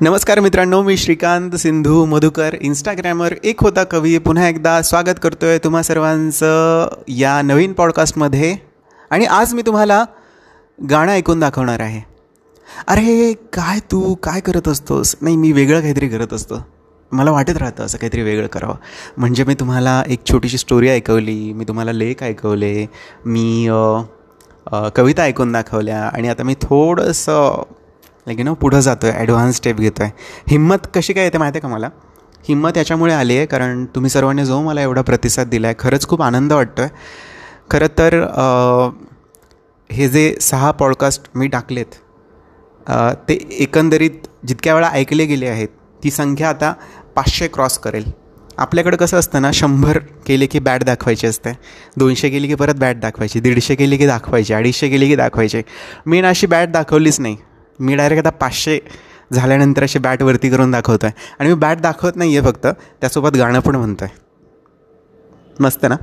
नमस्कार मित्रांनो मी श्रीकांत सिंधू मधुकर. इंस्टाग्रॅमर एक होता कवी पुन्हा एकदा स्वागत करतो आहे तुम्हा सर्वांचं या नवीन पॉडकास्टमध्ये आणि आज मी तुम्हाला गाणं ऐकून दाखवणार आहे. अरे काय तू काय करत असतोस? नाही मी वेगळं काहीतरी करत असतो. मला वाटत राहतं असं काहीतरी वेगळं करावं. म्हणजे मी तुम्हाला एक छोटीशी स्टोरी ऐकवली मी तुम्हाला लेख ऐकवले मी कविता ऐकून दाखवल्या आणि आता मी थोडंसं लाईक यू नो पुढं जातो आहे ॲडव्हान्स स्टेप घेतो आहे हिंमत कशी काय येते माहिती आहे का मला? हिंमत याच्यामुळे आली आहे कारण तुम्ही सर्वांनी जो मला एवढा प्रतिसाद दिला आहे खरंच खूप आनंद वाटतो आहे खरं तर हे जे सहा पॉडकास्ट मी टाकलेत ते एकंदरीत जितक्या वेळा ऐकले गेले आहेत ती संख्या आता पाचशे क्रॉस करेल. आपल्याकडं कसं असतं ना शंभर केले की बॅट दाखवायची असते दोनशे केली की परत बॅट दाखवायची दीडशे केली की दाखवायची अडीचशे केली की दाखवायचे. मी ना अशी बॅट दाखवलीच नाही. मी डायरेक्ट आता पाचशे झाल्यानंतर अशी बॅट वरती करून दाखवतो आहे आणि मी बॅट दाखवत नाही आहे फक्त त्यासोबत गाणं पण म्हणतो आहे मस्त ना?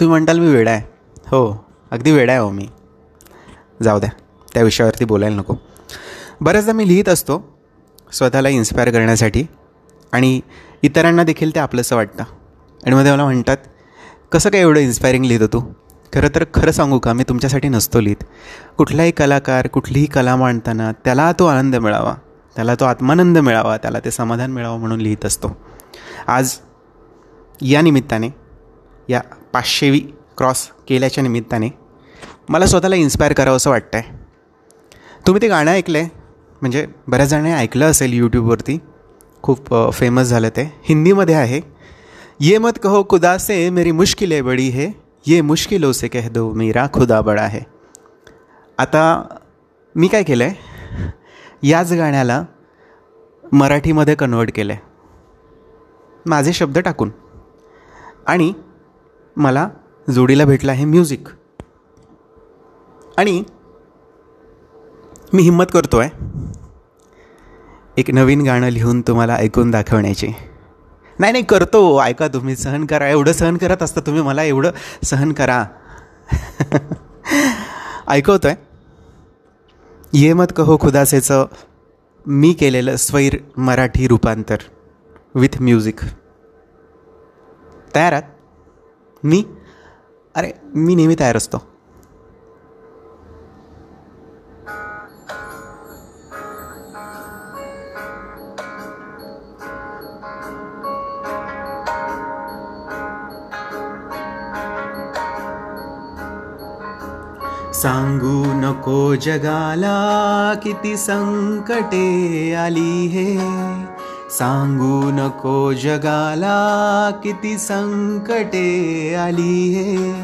तुम्ही म्हणताल मी वेडा आहे. हो अगदी वेडा आहे हो मी. जाऊ द्या त्या विषयावरती बोलायला नको. बऱ्याचदा मी लिहित असतो स्वतःला इन्स्पायर करण्यासाठी. आणि इतरांना देखील ते आपलंसं वाटतं. आणि मध्ये मला म्हणतात कसं काय एवढं इन्स्पायरिंग लिहितं तू? खरं तर खरं सांगू का? मी तुमच्यासाठी नसतो लिहित कुठलाही कलाकार कुठलीही कला मांडताना त्याला तो आनंद मिळावा. त्याला तो आत्मानंद मिळावा. त्याला ते समाधान मिळावं म्हणून लिहित असतो. आज या निमित्ताने या पाचशेवी क्रॉस केल्याच्या निमित्ताने मला स्वतःला इन्स्पायर करावं असं वाटतं आहे तुम्ही ते गाणं ऐकलं आहे म्हणजे बऱ्याच जणांनी ऐकलं असेल यूट्यूबवरती खूप फेमस झालं ते. हिंदीमध्ये आहे. ये मत कहो खुदा से मेरी आहे बडी है. ये मुश्किलों से कह दो मेरा खुदा बडा है। आता मी काय केलं आहे याच गाण्याला मराठीमध्ये कन्वर्ट केलं आहे माझे शब्द टाकून. आणि मला जोडीला भेटला आहे म्युझिक आणि मी हिंमत करतो आहे एक नवीन गाणं लिहून तुम्हाला ऐकून दाखवण्याची. नाही नाही करतो. ऐका तुम्ही सहन करा. एवढं सहन करत असता तुम्ही मला एवढं सहन करा. ऐकवतो आहे ये मत कहो खुदासेचं मी केलेलं स्वैर मराठी रूपांतर विथ म्युझिक तयार आहात? मी? अरे मी नेहमी तयार असतो. सांगू नको जगाला किती संकटे आली हे. सांगू नको जगाला किती संकटे आली हे.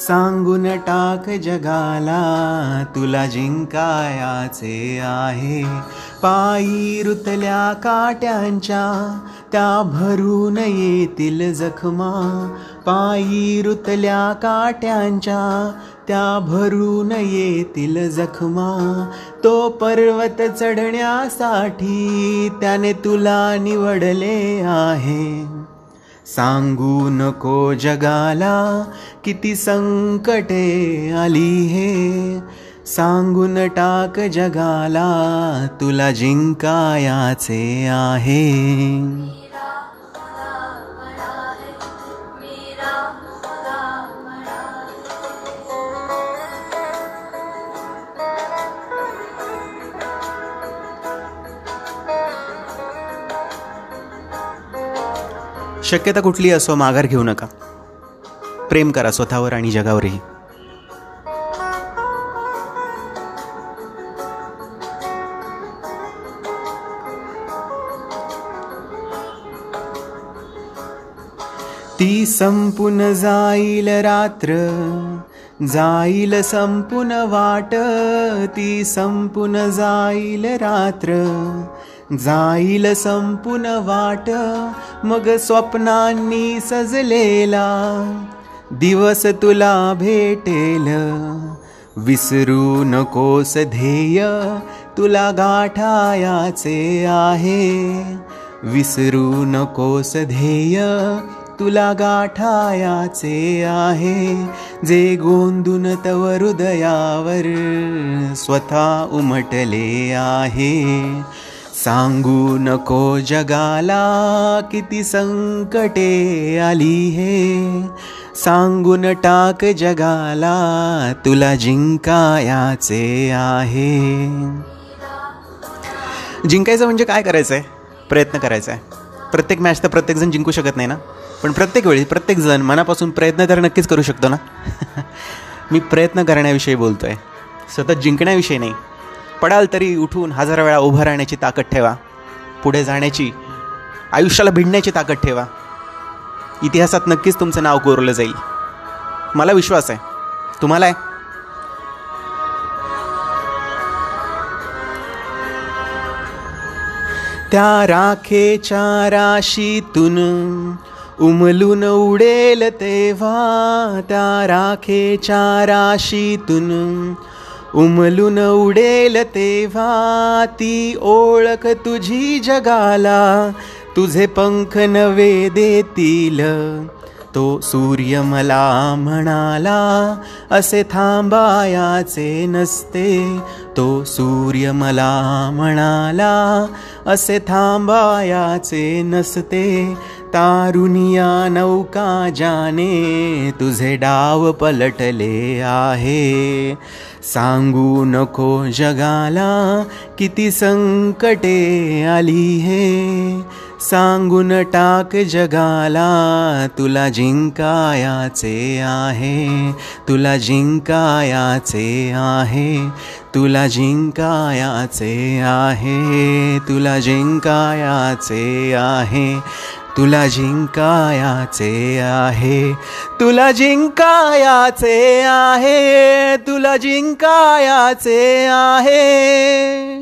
सांगून टाक जगाला तुला जिंकायाचे आहे. पायी रुतल्या काट्यांच्या त्या भरून येतील जखमा. पायी रुतल्या काट्यांच्या त्या भरून येतील जखमा. तो पर्वत चढण्यासाठी त्याने तुला निवडले आहे. सांगू नको जगाला किती संकटे आली हे. सांगून टाक जगाला तुला जिंकायाचे आहे. शक्यता कुठली असो माघार घेऊ नका. प्रेम करा स्वतःवर आणि जगावरही. ती संपून जाईल रात्र जाईल संपून वाट ती संपून जाईल रात्र जाईल संपून वाट मग स्वप्नांनी सजलेला दिवस तुला भेटेल. विसरू नकोस ध्येय तुला गाठायाचे आहे. विसरू नकोस ध्येय तुला गाठायाचे आहे. जे गोंदून तव हृदयावर स्वतः उमटले आहे. सांगू नको जगाला किती संकटे आली हे. सांगून टाक जगाला तुला जिंकायाचे आहे. जिंकायचं म्हणजे काय करायचं आहे प्रयत्न करायचा आहे प्रत्येक मॅच तर प्रत्येकजण जिंकू शकत नाही ना? पण प्रत्येक वेळी प्रत्येकजण मनापासून प्रयत्न तर नक्कीच करू शकतो ना? मी प्रयत्न करण्याविषयी बोलतो आहे सतत जिंकण्याविषयी नाही. पडाल तरी उठून हजार वेळा उभं राहण्याची ताकद ठेवा. पुढे जाण्याची आयुष्याला भिडण्याची ताकद ठेवा. इतिहासात नक्कीच तुमचं नाव कोरलं जाईल. मला विश्वास आहे. तुम्हाला आहे? त्या राखेच्या राशीतून उमलून उडेल तेव्हा त्या राखेच्या राशीतून उमलून उडेल तेव्हा ती ओळख तुझी जगाला. तुझे पंख नवे देतील. तो सूर्य मला म्हणाला असे थांबायाचे नसते. तो सूर्य मला म्हणाला असे थांबायाचे नसते. तारुनिया नौका जाने तुझे डाव पलटले आहे. सांगू नको जगाला किती संकटे आली हे. सांगून टाक जगाला तुला जिंकायाचे आहे तुला जिंकायाचे आहे तुला जिंकायाचे आहे तुला जिंकायाचे आहे तुला जिंकायाचे आहे तुला जिंकायाचे आहे तुला जिंकायाचे आहे.